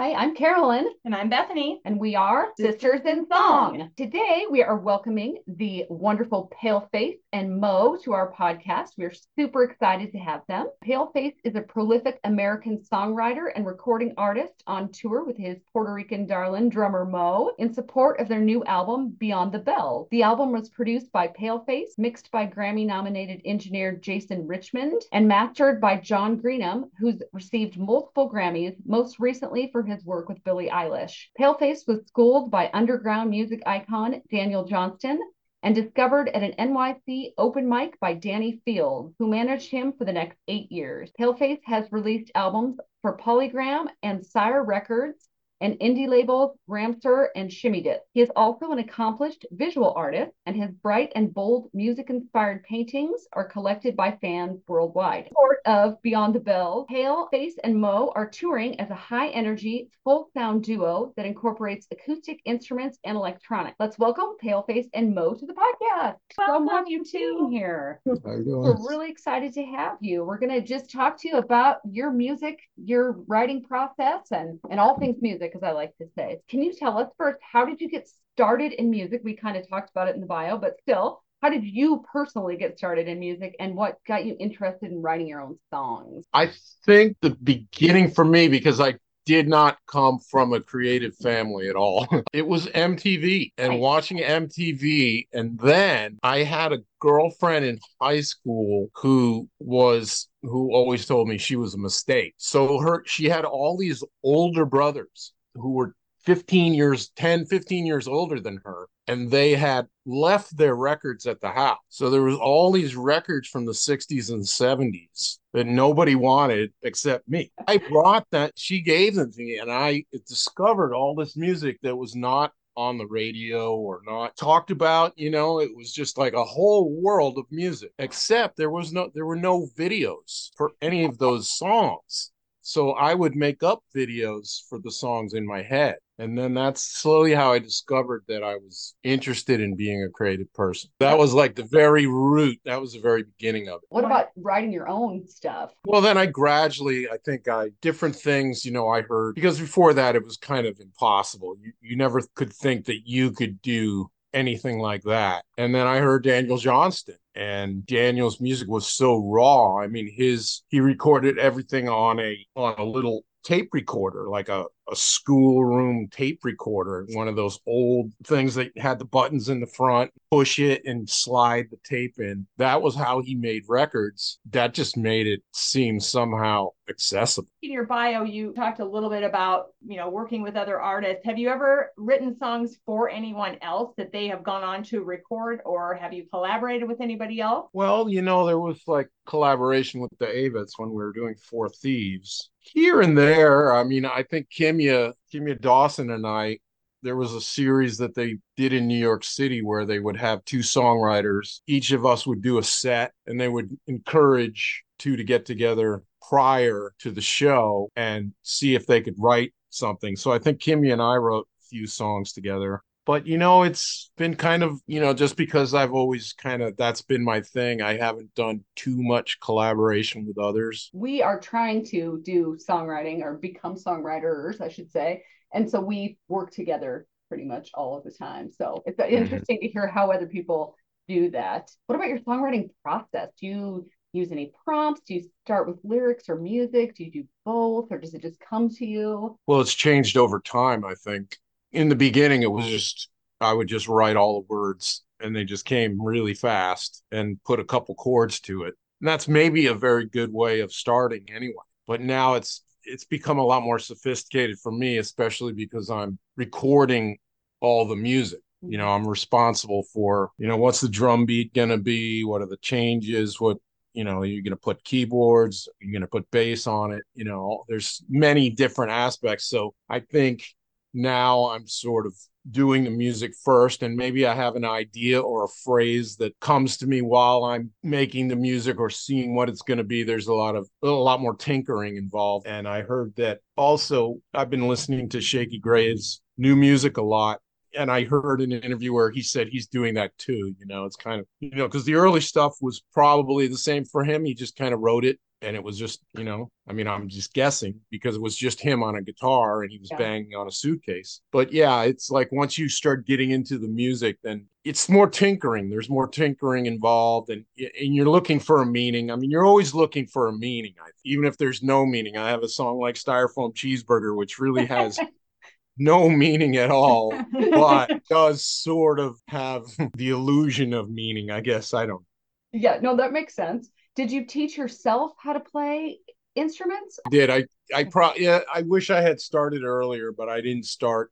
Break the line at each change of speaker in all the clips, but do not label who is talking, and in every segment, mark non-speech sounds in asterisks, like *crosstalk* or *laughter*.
Hi, I'm Carolyn.
And I'm Bethany.
And we are Sisters in Song. Today we are welcoming the wonderful Paleface and Mo to our podcast. We're super excited to have them. Paleface is a prolific American songwriter and recording artist on tour with his Puerto Rican darling drummer Mo in support of their new album, Beyond the Bell. The album was produced by Paleface, mixed by Grammy nominated engineer Jason Richmond, and mastered by John Greenham, who's received multiple Grammys, most recently for his work with Billie Eilish. Paleface was schooled by underground music icon Daniel Johnston and discovered at an NYC open mic by Danny Fields, who managed him for the next eight years. Paleface has released albums for Polygram and Sire Records and indie labels Ramseur and Shimmy Disc. He is also an accomplished visual artist, and his bright and bold music-inspired paintings are collected by fans worldwide. Part of Beyond the Bell, Paleface and Mo are touring as a high-energy, full-sound duo that incorporates acoustic instruments and electronics. Let's welcome Paleface and Mo to the podcast.
Welcome so much you being here.
How you doing?
We're really excited to have you. We're going to just talk to you about your music, your writing process, and and all things music as I like to say. Can you tell us first, how did you get started in music? We kind of talked about it in the bio, but still, how did you personally get started in music and what got you interested in writing your own songs?
I think the beginning for me, because I did not come from a creative family at all. *laughs* it was MTV and nice. watching MTV. And then I had a girlfriend in high school who was who always told me she was a mistake. So her she had all these older brothers who were 15 years 10 15 years older than her and they had left their records at the house. So there was all these records from the 60s and 70s that nobody wanted except me. I brought that she gave them to me and i discovered all this music that was not on the radio or not talked about you know? It was just like a whole world of music except there was no there were no videos for any of those songs so I would make up videos for the songs in my head. And then that's slowly how I discovered that I was interested in being a creative person. That was like the very root, that was the very beginning of it.
What about writing your own stuff?
Well, then I gradually, I think I, different things, you know, I heard, because before that it was kind of impossible. You, you never could think that you could do anything like that. And then I heard Daniel Johnston and Daniel's music was so raw. I mean, his he recorded everything on a on a little tape recorder, like a, a schoolroom tape recorder, one of those old things that had the buttons in the front, push it and slide the tape in. That was how he made records. That just made it seem somehow accessible.
In your bio, you talked a little bit about, you know, working with other artists. Have you ever written songs for anyone else that they have gone on to record or have you collaborated with anybody else?
Well, you know, there was like collaboration with the Avetts when we were doing Four Thieves here and there. I mean, I think Kimya Dawson and I, there was a series that they did in New York City where they would have two songwriters. Each of us would do a set and they would encourage two to get together prior to the show and see if they could write something. So I think Kimya and I wrote a few songs together but you know it's been kind of you know just because i've always kind of that's been my thing. I haven't done too much collaboration with others.
We are trying to do songwriting or become songwriters i should say. And so we work together pretty much all of the time. So it's mm-hmm. interesting mm-hmm. to hear how other people do that. What about your songwriting process? Do you use any prompts? Do you start with lyrics or music? Do you do both or does it just come to you?
Well it's changed over time i think in the beginning it was just I would just write all the words and they just came really fast and put a couple chords to it. And that's maybe a very good way of starting anyway. But now it's it's become a lot more sophisticated for me, especially because I'm recording all the music. You know, I'm responsible for, you know, what's the drum beat gonna be? What are the changes? What you know, you're gonna put keyboards, you're gonna put bass on it, you know, there's many different aspects. So I think now I'm sort of doing the music first and maybe I have an idea or a phrase that comes to me while I'm making the music or seeing what it's going to be there's a lot of a lot more tinkering involved and I heard that also I've been listening to Shakey Graves new music a lot and I heard in an interview where he said he's doing that too. You know, it's kind of you know because the early stuff was probably the same for him. He just kind of wrote it, and it was just you know, I mean, I'm just guessing because it was just him on a guitar and he was yeah. banging on a suitcase. But yeah, it's like once you start getting into the music, then it's more tinkering. There's more tinkering involved, and and you're looking for a meaning. I mean, you're always looking for a meaning. Even if there's no meaning, I have a song like Styrofoam Cheeseburger, which really has *laughs* no meaning at all, but *laughs* does sort of have the illusion of meaning. I guess I don't.
Yeah, no, that makes sense. Did you teach yourself how to play instruments?
Did I? I pro yeah. I wish I had started earlier, but I didn't start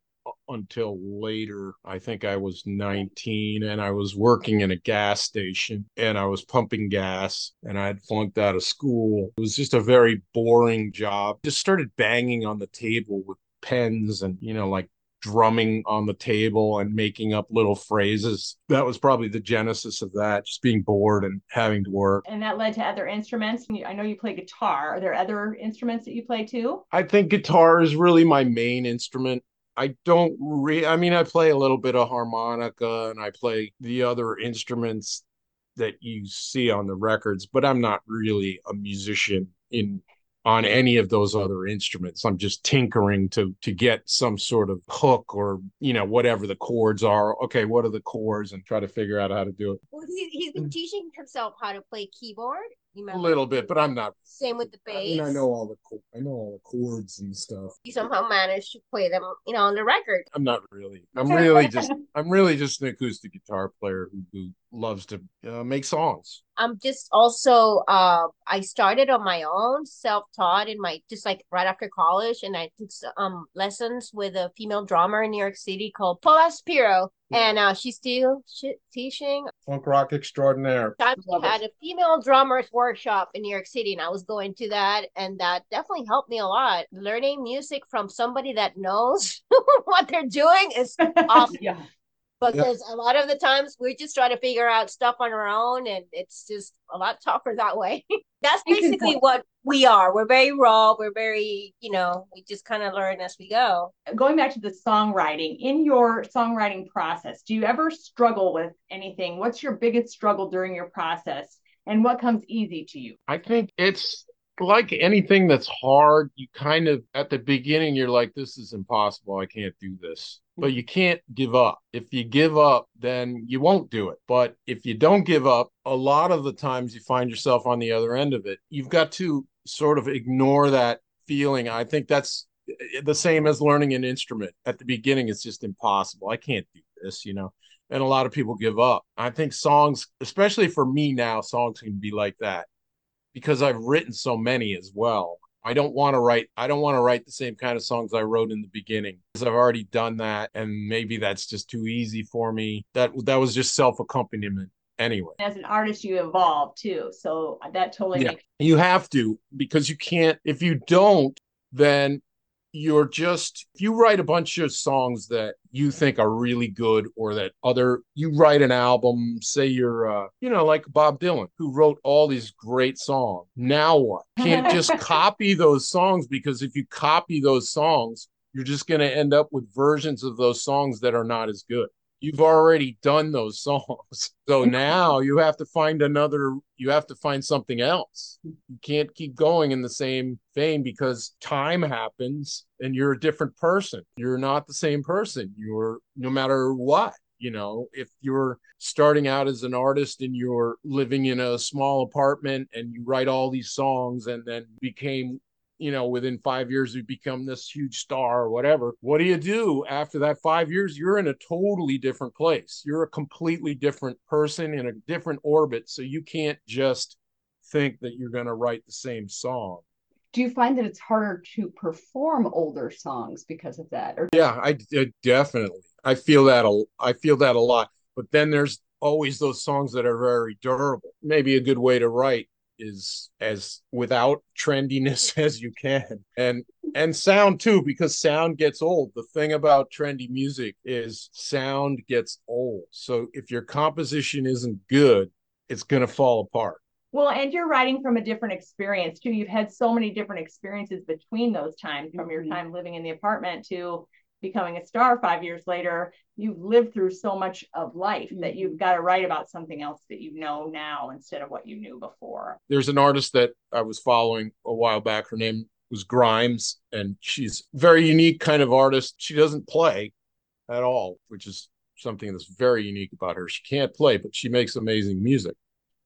until later. I think I was 19 and I was working in a gas station and I was pumping gas and I had flunked out of school. It was just a very boring job. Just started banging on the table with pens and you know like drumming on the table and making up little phrases. That was probably the genesis of that, just being bored and having to work.
And that led to other instruments. I know you play guitar. Are there other instruments that you play too?
I think guitar is really my main instrument. I don't re I mean I play a little bit of harmonica and I play the other instruments that you see on the records, but I'm not really a musician in on any of those other instruments. I'm just tinkering to to get some sort of hook or you know whatever the chords are. Okay, what are the chords and try to figure out how to do it.
Well, he, he's been teaching himself how to play keyboard
a little bit, but I'm not.
Same with the bass. I
mean, I know all the I know all the chords and stuff.
You somehow managed to play them, you know, on the record.
I'm not really. I'm *laughs* really just. I'm really just an acoustic guitar player who, who loves to uh, make songs.
I'm just also. Uh, I started on my own, self-taught in my just like right after college, and I took um lessons with a female drummer in New York City called Paula Spiro and uh, she's still teaching
punk rock extraordinaire.
I had a female drummers workshop in New York City, and I was going to that, and that definitely helped me a lot. Learning music from somebody that knows *laughs* what they're doing is *laughs* awesome. yeah because yep. a lot of the times we just try to figure out stuff on our own and it's just a lot tougher that way. *laughs* That's basically what we are. We're very raw. We're very you know we just kind of learn as we go.
Going back to the songwriting in your songwriting process do you ever struggle with anything? What's your biggest struggle during your process and what comes easy to you?
I think it's like anything that's hard, you kind of at the beginning you're like, this is impossible. I can't do this. But you can't give up. If you give up, then you won't do it. But if you don't give up, a lot of the times you find yourself on the other end of it. You've got to sort of ignore that feeling. I think that's eh, the same as learning an instrument. At the beginning, it's just impossible. I can't do this, you know. And a lot of people give up. I think songs, especially for me now, songs can be like that because I've written so many as well. I don't want to write I don't want to write the same kind of songs I wrote in the beginning because I've already done that and maybe that's just too easy for me. That that was just self-accompaniment anyway.
As an artist you evolve too. So that totally yeah. Makes-
you have to because you can't if you don't then you're just if you write a bunch of songs that you think are really good or that other you write an album say you're uh you know like bob dylan who wrote all these great songs. Now what? *laughs* Can't just copy those songs because if you copy those songs you're just going to end up with versions of those songs that are not as good you've already done those songs. *laughs* So now you have to find another, you have to find something else. You can't keep going in the same vein because time happens and you're a different person. You're not the same person. You're no matter what. You know, if you're starting out as an artist and you're living in a small apartment and you write all these songs and then became you know, within five years you become this huge star or whatever. What do you do after that five years? You're in a totally different place. You're a completely different person in a different orbit. So you can't just think that you're going to write the same song.
Do you find that it's harder to perform older songs because of that? Or
yeah, I, I definitely. I feel that a, I feel that a lot. But then there's always those songs that are very durable. Maybe a good way to write is as without trendiness *laughs* as you can. And and sound too because sound gets old. The thing about trendy music is sound gets old. So if your composition isn't good it's going to fall apart.
Well and you're writing from a different experience too. You've had so many different experiences between those times from your mm-hmm. time living in the apartment to becoming a star five years later, you've lived through so much of life that mm-hmm. you've got to write about something else that you know now instead of what you knew before.
There's an artist that I was following a while back. Her name was Grimes, and she's very unique kind of artist. She doesn't play at all, which is something that's very unique about her. She can't play, but she makes amazing music.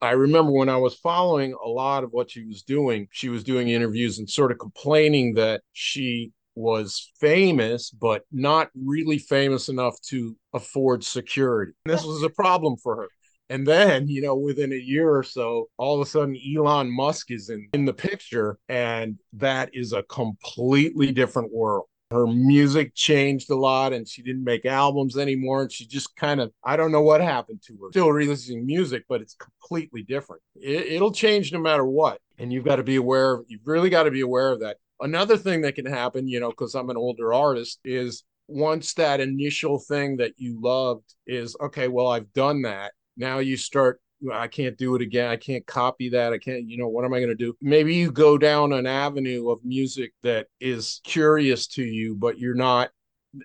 I remember when I was following a lot of what she was doing, she was doing interviews and sort of complaining that she was famous, but not really famous enough to afford security. This was a problem for her. And then, you know, within a year or so, all of a sudden Elon Musk is in, in the picture, and that is a completely different world. Her music changed a lot and she didn't make albums anymore and she just kind of i don't know what happened to her. Still releasing music but it's completely different. It, will change no matter what. And you've got to be aware of you've really got to be aware of that another thing that can happen you know because i'm an older artist is once that initial thing that you loved is okay well i've done that now you start I can't do it again. I can't copy that. I can't, you know, what am I going to do? Maybe you go down an avenue of music that is curious to you, but you're not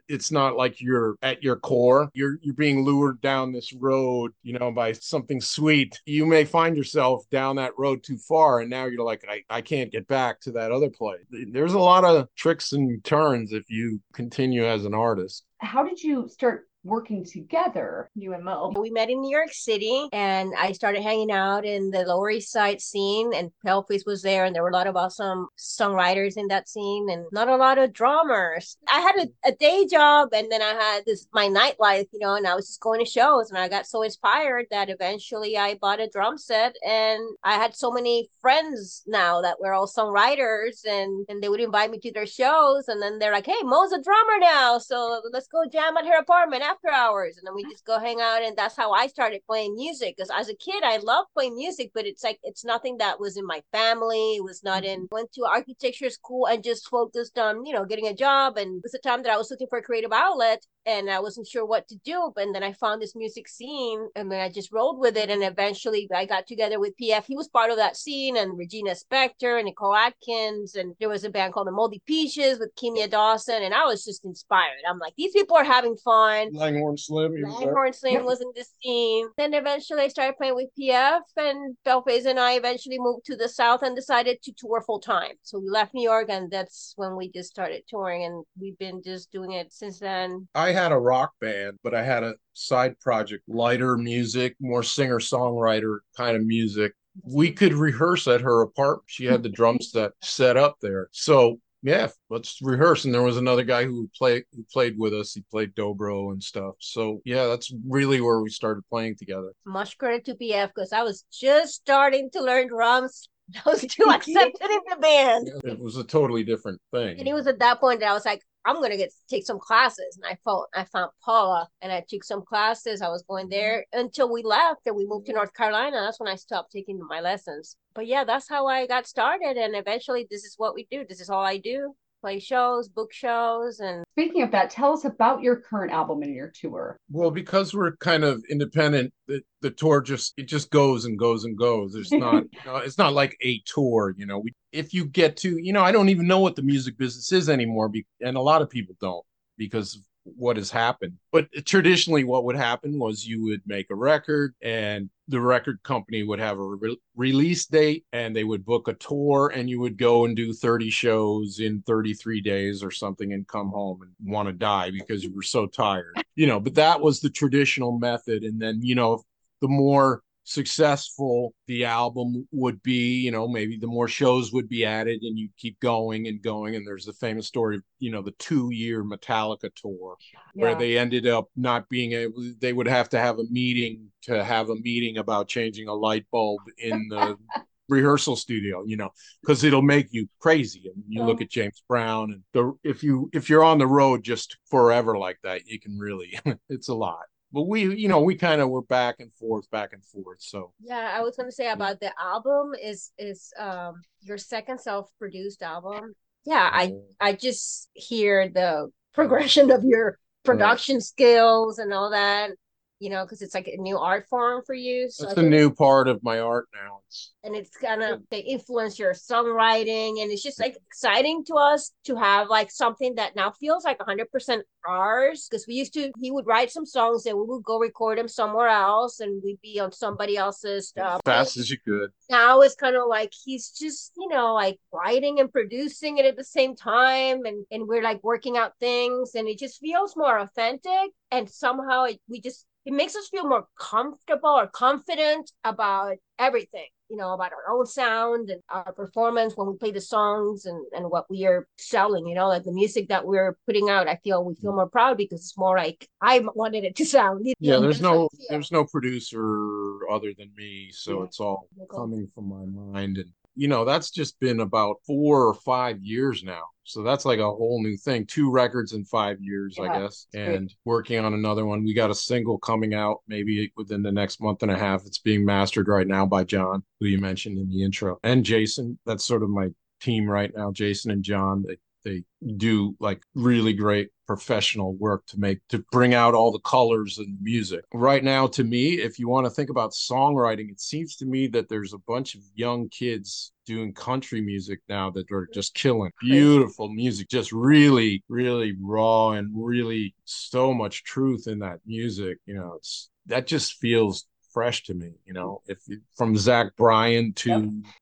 it's not like you're at your core. You're you're being lured down this road you know by something sweet. You may find yourself down that road too far and now you're like i, I can't get back to that other place. There's a lot of tricks and turns if you continue as an artist.
How did you start working together, you and Mo.
We met in New York City and I started hanging out in the Lower East Side scene and Paleface was there and there were a lot of awesome songwriters in that scene and not a lot of drummers. I had a, a day job and then I had this my nightlife, you know, and I was just going to shows and I got so inspired that eventually I bought a drum set and I had so many friends now that were all songwriters and and they would invite me to their shows and then they're like, "Hey, Mo's a drummer now, so let's go jam at her apartment after hours and then we just go hang out and that's how i started playing music because as a kid i loved playing music but it's like it's nothing that was in my family it was not in mm-hmm. went to architecture school and just focused on you know getting a job and it was a time that i was looking for a creative outlet and I wasn't sure what to do. But then I found this music scene and then I just rolled with it. And eventually I got together with PF. He was part of that scene and Regina Spektor and Nicole Atkins. And there was a band called the Moldy Peaches with Kimya Dawson. And I was just inspired. I'm like, these people are having fun.
Langhorne Slim.
Langhorne Slim was in the scene. Then eventually I started playing with PF and Paleface and I eventually moved to the South and decided to tour full time. So we left New York and that's when we just started touring and we've been just doing it since then.
I had a rock band, but I had a side project, lighter music, more singer songwriter kind of music. We could rehearse at her apartment. She had the drum *laughs* set set up there. So yeah, let's rehearse. And there was another guy who played who played with us. He played dobro and stuff. So yeah, that's really where we started playing together.
Much credit to PF because I was just starting to learn drums. *laughs* I was *laughs* too accepted in the band.
It was a totally different thing.
And it was at that point that I was like, I'm gonna get take some classes. And I found I found Paula and I took some classes. I was going mm-hmm. there until we left and we moved to mm-hmm. North Carolina. That's when I stopped taking my lessons. But yeah, that's how I got started. And eventually this is what we do. This is all I do play shows, book shows, and
speaking of that, tell us about your current album and your tour.
Well, because we're kind of independent, the, the tour just it just goes and goes and goes. There's *laughs* not you know, it's not like a tour, you know. We if you get to, you know, I don't even know what the music business is anymore, and a lot of people don't because what has happened. But traditionally, what would happen was you would make a record, and the record company would have a re- release date, and they would book a tour, and you would go and do 30 shows in 33 days or something, and come home and want to die because you were so tired, you know. But that was the traditional method, and then you know, the more successful the album would be you know maybe the more shows would be added and you keep going and going. And there's the famous story of you know the two year metallica tour yeah. where they ended up not being able they would have to have a meeting to have a meeting about changing a light bulb in the *laughs* rehearsal studio you know because it'll make you crazy. And you look at james brown and the, if you if you're on the road just forever like that you can really *laughs* it's a lot but we you know we kind of were back and forth back and forth so.
Yeah i was going to say about the album is is um your second self-produced album. Yeah i i just hear the progression of your production skills and all that you know, because it's like a new art form for you.
So it's a new part of my art now. It's
and it's kind of they influence your songwriting, and it's just like exciting to us to have like something that now feels like 100% ours. Because we used to, he would write some songs and we would go record them somewhere else, and we'd be on somebody else's stuff.
As fast as you could.
Now it's kind of like he's just, you know, like writing and producing it at the same time, and and we're like working out things, and it just feels more authentic, and somehow it, we just it makes us feel more comfortable or confident about everything you know about our own sound and our performance when we play the songs and and what we are selling you know like the music that we're putting out i feel we feel more proud because it's more like i wanted it to sound
yeah there's no there's no producer other than me so yeah. it's all coming from my mind and you know that's just been about four or five years now so that's like a whole new thing. Two records in five years, yeah, I guess, and great. working on another one. We got a single coming out maybe within the next month and a half. It's being mastered right now by John, who you mentioned in the intro, and Jason. That's sort of my team right now. Jason and John. They they do like really great professional work to make to bring out all the colors and music. Right now, to me, if you want to think about songwriting, it seems to me that there's a bunch of young kids doing country music now that are just killing beautiful music, just really, really raw and really so much truth in that music. You know, it's that just feels fresh to me. You know, if from Zach Bryan to yep.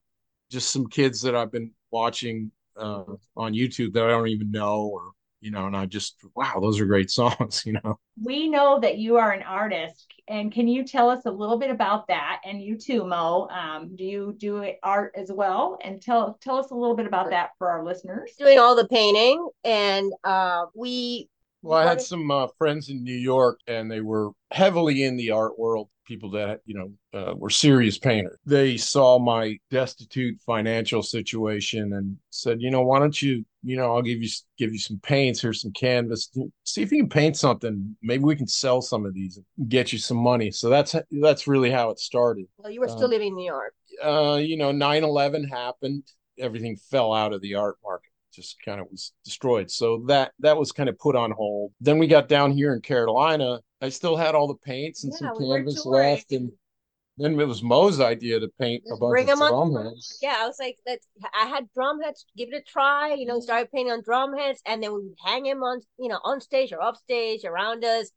just some kids that I've been watching uh, on YouTube that I don't even know or you know, and I just wow, those are great *laughs* songs, you know.
We know that you are an artist, and can you tell us a little bit about that? And you too, Mo, um, do you do art as well? And tell tell us a little bit about that for our listeners.
Doing all the painting, and uh, we.
Well, I had some uh, friends in New York, and they were heavily in the art world people that you know uh, were serious painters. They saw my destitute financial situation and said, you know, why don't you, you know, I'll give you give you some paints. Here's some canvas. See if you can paint something. Maybe we can sell some of these and get you some money. So that's that's really how it started.
Well, you were still um, living in New York.
Uh, you know, 9/11 happened. Everything fell out of the art market just kind of was destroyed. So that that was kind of put on hold. Then we got down here in Carolina. I still had all the paints and yeah, some canvas left, and then it was Mo's idea to paint Just a bunch of drum on, heads.
Yeah, I was like, that. I had drum heads. Give it a try. You know, mm-hmm. started painting on drum heads, and then we would hang him on, you know, on stage or off stage around us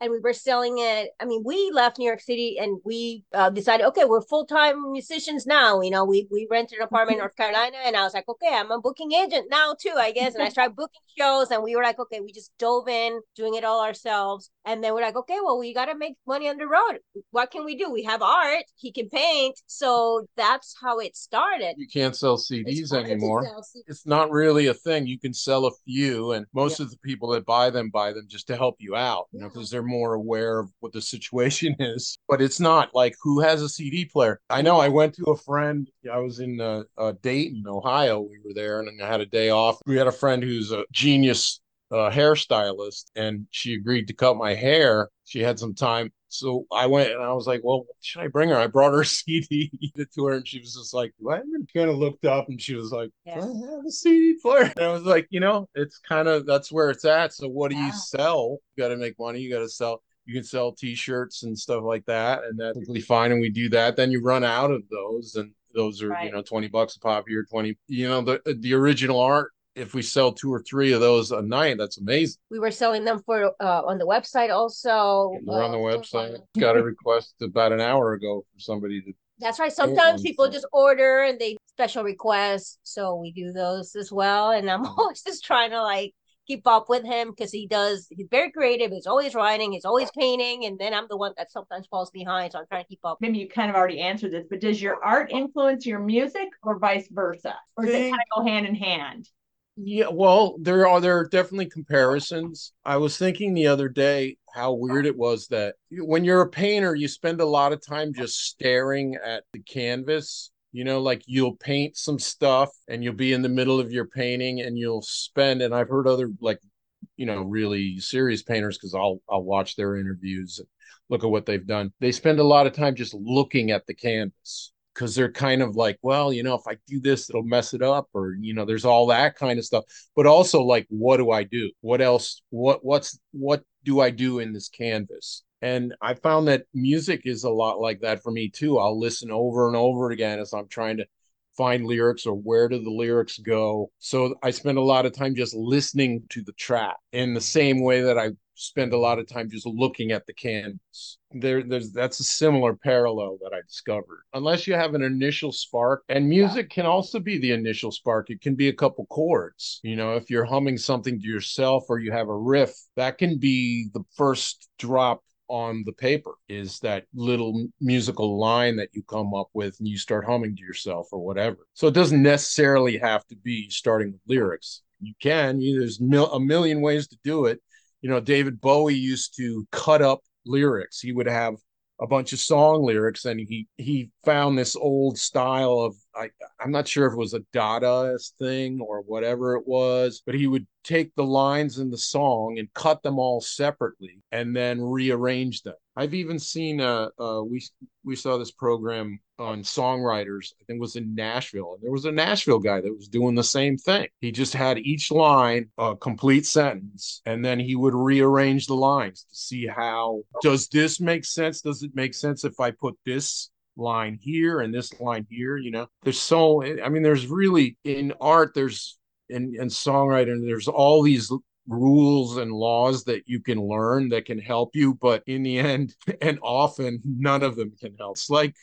and we were selling it. I mean, we left New York City and we uh, decided, okay, we're full time musicians now. You know, we we rented an apartment in North Carolina, and I was like, okay, I'm a booking agent now too, I guess. And I started booking shows, and we were like, okay, we just dove in, doing it all ourselves. And then we're like, okay, well, we got to make money on the road. What can we do? We have art. He can paint, so that's how it started.
You can't sell CDs anymore. Sell CDs. It's not really a thing. You can sell a few, and most yeah. of the people that buy them buy them just to help you out. You know, because they're more aware of what the situation *laughs* is. But it's not like who has a CD player. I know I went to a friend. I was in uh, uh, Dayton, Ohio. We were there, and I had a day off. We had a friend who's a genius uh, hairstylist, and she agreed to cut my hair. She had some time. So I went and I was like, well, should I bring her? I brought her *laughs* a CD to her and she was just like, I kind of looked up and she was like, yeah. I have a CD player. And I was like, you know, it's kind of, that's where it's at. So what do you sell? You got to make money. You got to sell. You can sell t-shirts and stuff like that. And that's totally fine. And we do that. Then you run out of those and those are, right. you know, 20 bucks a pop here, 20, you know, the, the original art if we sell two or three of those a night, that's amazing.
We were selling them for uh, on the website also.
We're uh, on the uh, website. Got a request about an hour ago for somebody to.
That's right. Sometimes people just order and they special requests, so we do those as well. And I'm *laughs* always just trying to like keep up with him because he does. He's very creative. He's always writing. He's always painting, and then I'm the one that sometimes falls behind. So I'm trying to keep up.
Maybe you kind of already answered this, but does your art influence your music, or vice versa, or does it kind of go hand in hand?
Yeah, well, there are there are definitely comparisons. I was thinking the other day how weird it was that when you're a painter, you spend a lot of time just staring at the canvas. You know, like you'll paint some stuff and you'll be in the middle of your painting and you'll spend and I've heard other like you know really serious painters because I'll I'll watch their interviews and look at what they've done. They spend a lot of time just looking at the canvas because they're kind of like, well, you know, if I do this, it'll mess it up, or you know, there's all that kind of stuff. But also, like, what do I do? What else? What what's what do I do in this canvas? And I found that music is a lot like that for me too. I'll listen over and over again as I'm trying to find lyrics or where do the lyrics go. So I spend a lot of time just listening to the track in the same way that I spend a lot of time just looking at the canvas. There, there's that's a similar parallel that I discovered. Unless you have an initial spark, and music yeah. can also be the initial spark. It can be a couple chords. You know, if you're humming something to yourself or you have a riff, that can be the first drop on the paper is that little musical line that you come up with and you start humming to yourself or whatever. So it doesn't necessarily have to be starting with lyrics. You can, you, there's mil- a million ways to do it. You know, David Bowie used to cut up lyrics. He would have a bunch of song lyrics and he he found this old style of I I'm not sure if it was a Dadaist thing or whatever it was, but he would take the lines in the song and cut them all separately and then rearrange them. I've even seen uh, uh we we saw this program on songwriters. I think it was in Nashville, and there was a Nashville guy that was doing the same thing. He just had each line a complete sentence, and then he would rearrange the lines to see how does this make sense? Does it make sense if I put this line here and this line here? You know, there's so I mean, there's really in art, there's in, in songwriting, there's all these rules and laws that you can learn that can help you but in the end *laughs* and often none of them can help it's like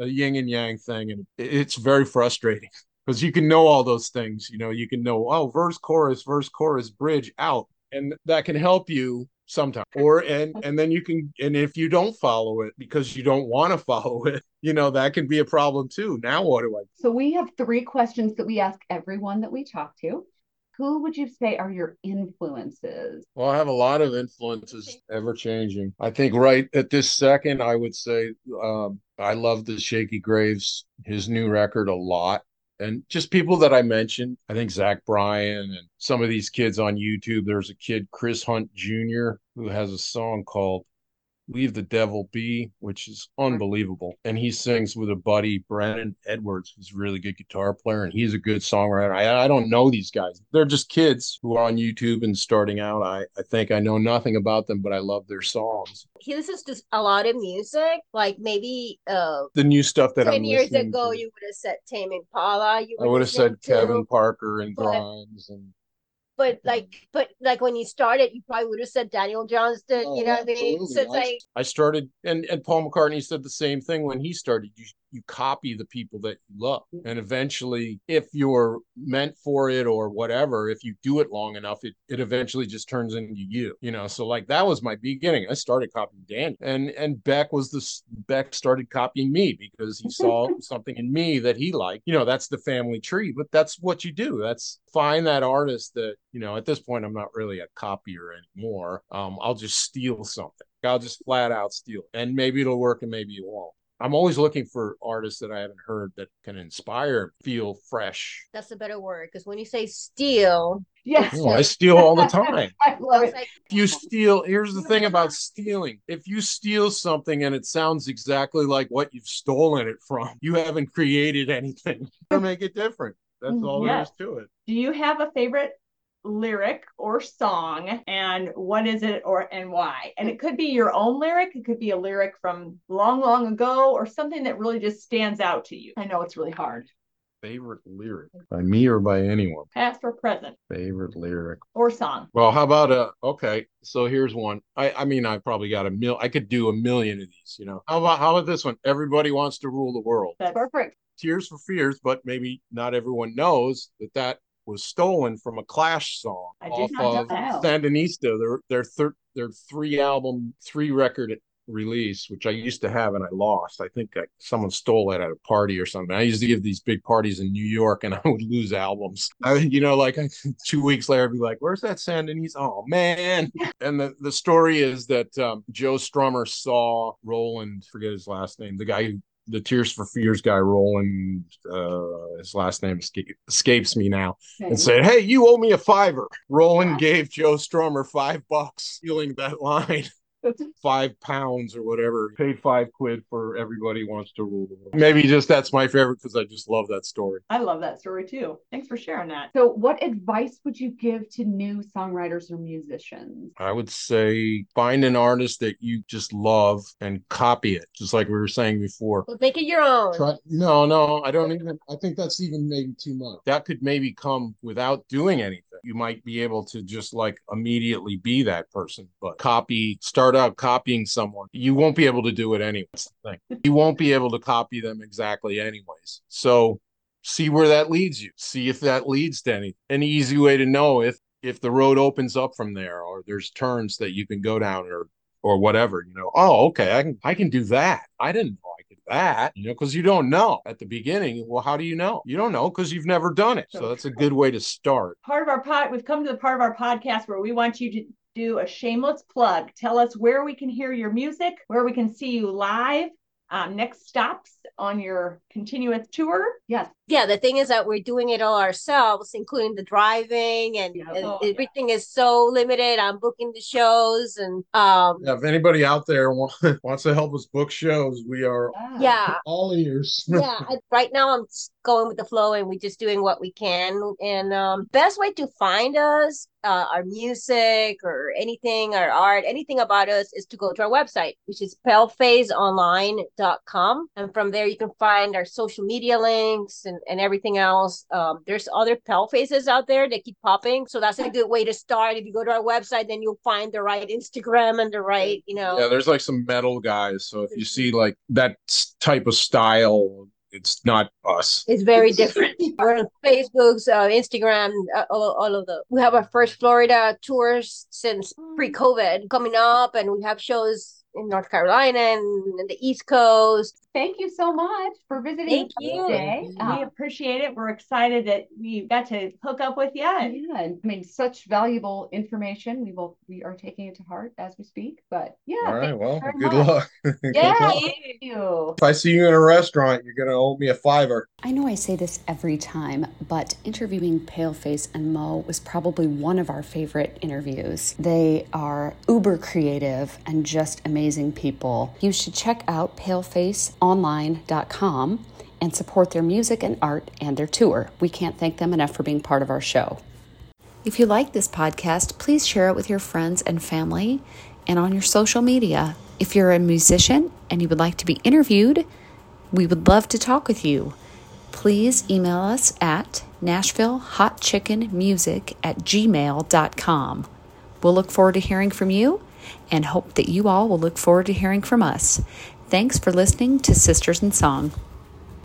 a yin and yang thing and it's very frustrating *laughs* because you can know all those things you know you can know oh verse chorus verse chorus bridge out and that can help you sometimes or and and then you can and if you don't follow it because you don't want to *laughs* follow it you know that can be a problem too now what do i
so we have three questions that we ask everyone that we talk to who would you say are your influences?
Well, I have a lot of influences, ever changing. I think right at this second, I would say um, I love the Shakey Graves, his new record a lot. And just people that I mentioned, I think Zach Bryan and some of these kids on YouTube. There's a kid, Chris Hunt Jr., who has a song called Leave the Devil Be, which is unbelievable. And he sings with a buddy, Brennan Edwards, who's a really good guitar player, and he's a good songwriter. I, I don't know these guys. They're just kids who are on YouTube and starting out. I, I think I know nothing about them, but I love their songs.
He listens to a lot of music, like maybe uh
the new stuff that 10
I'm years ago to. you would have said Tame Impala. You
I would have said to, Kevin Parker and Grimes and
but mm-hmm. like but like when you started you probably would have said daniel johnston oh, you know what i mean? so it's like
i started and and paul mccartney said the same thing when he started. You you copy the people that you love. And eventually if you're meant for it or whatever if you do it long enough it, it eventually just turns into you you know? So like that was my beginning. I started copying dan and and beck was this beck started copying me because he saw *laughs* something in me that he liked. You know that's the family tree but that's what you do. That's find that artist that you know at this point i'm not really a copier anymore. Um i'll just steal something. I'll just flat out steal and maybe it'll work and maybe it won't I'm always looking for artists that I haven't heard that can inspire, feel fresh.
That's a better word because when you say steal,
yes, oh, I steal all the time. *laughs* I love it. If you steal, here's the thing about *laughs* stealing: if you steal something and it sounds exactly like what you've stolen it from, you haven't created anything *laughs* to make it different. That's mm, all yes. there is to it.
Do you have a favorite lyric or song and what is it or and why. And it could be your own lyric it could be a lyric from long long ago or something that really just stands out to you. I know it's really hard.
Favorite lyric by me or by anyone?
Past or present.
Favorite lyric.
Or song.
Well how about uh okay so here's one. I i mean i probably got a mil i could do a million of these you know. How about how about this one? Everybody wants to rule the world.
That's perfect.
Tears for fears but maybe not everyone knows that that was stolen from a Clash song off of Sandinista, their their thir- their three album, three record release, which I used to have and I lost. I think I, someone stole it at a party or something. I used to give these big parties in New York and *laughs* I would lose albums. I, you know, like *laughs* two weeks later, I'd be like, "Where's that Sandinista?" Oh man! *laughs* and the the story is that um, Joe Strummer saw Roland, forget his last name, the guy who the Tears for Fears guy Roland, uh, his last name escape, escapes me now, okay. and said, "Hey, you owe me a fiver." Roland yeah. gave Joe Strummer five bucks, stealing that *laughs* line. Five pounds or whatever. Paid five quid for everybody wants to rule the world. Maybe just that's my favorite because I just love that story.
I love that story too. Thanks for sharing that.
So, what advice would you give to new songwriters or musicians?
I would say find an artist that you just love and copy it, just like we were saying before.
Well, make it your own.
Try, no, no, I don't even. I think that's even maybe too much. That could maybe come without doing anything. You might be able to just like immediately be that person, but copy, start out copying someone. You won't be able to do it anyway. You won't be able to copy them exactly, anyways. So see where that leads you. See if that leads to any An easy way to know if if the road opens up from there, or there's turns that you can go down, or or whatever. You know, oh, okay, I can I can do that. I didn't know that. You know, because you don't know at the beginning. Well, how do you know? You don't know because you've never done it. So that's a good way to start.
Part of our pod, we've come to the part of our podcast where we want you to do a shameless plug. Tell us where we can hear your music, where we can see you live, um, next stops on your continuous tour.
Yes.
Yeah, the thing is that we're doing it all ourselves, including the driving and,
Yeah.
and
Oh, yeah.
everything is so limited. I'm booking the shows and um
Yeah, if anybody out there wa- *laughs* wants to help us book shows, we are
Ah.
yeah.
all ears. *laughs*
yeah, right now I'm just going with the flow and we're just doing what we can. And um best way to find us, uh, our music or anything, our art, anything about us is to go to our website, which is palefaceonline.com. And from there you can find our social media links and, and everything else. Um, there's other pale faces out there that keep popping. So that's a good way to start. If you go to our website, then you'll find the right Instagram and the right, you know.
Yeah, there's like some metal guys. So if you see like that type of style, it's not us.
It's very different. *laughs* We're on Facebook's, uh, Instagram, uh, all, all of the. We have our first Florida tours since pre-COVID coming up, and we have shows in North Carolina and in the East Coast.
Thank you so much for visiting
Thank you.
today.
We
Uh,
appreciate it. We're excited that we got to hook up with you. And
yeah, and I mean, such valuable information. We will, we are taking it to heart as we speak. But yeah,
All right. Well,
you very
good
much.
luck. *laughs* Good
Yeah,
luck.
thank you.
If I see you in a restaurant, you're gonna owe me a fiver.
I know I say this every time, but interviewing Paleface and Mo was probably one of our favorite interviews. They are uber creative and just amazing people. You should check out palefaceonline.com and support their music and art and their tour. We can't thank them enough for being part of our show. If you like this podcast, please share it with your friends and family and on your social media. If you're a musician and you would like to be interviewed, we would love to talk with you. Please email us at NashvilleHotChickenMusic at gmail.com. We'll look forward to hearing from you and hope that you all will look forward to hearing from us. Thanks for listening to Sisters in Song.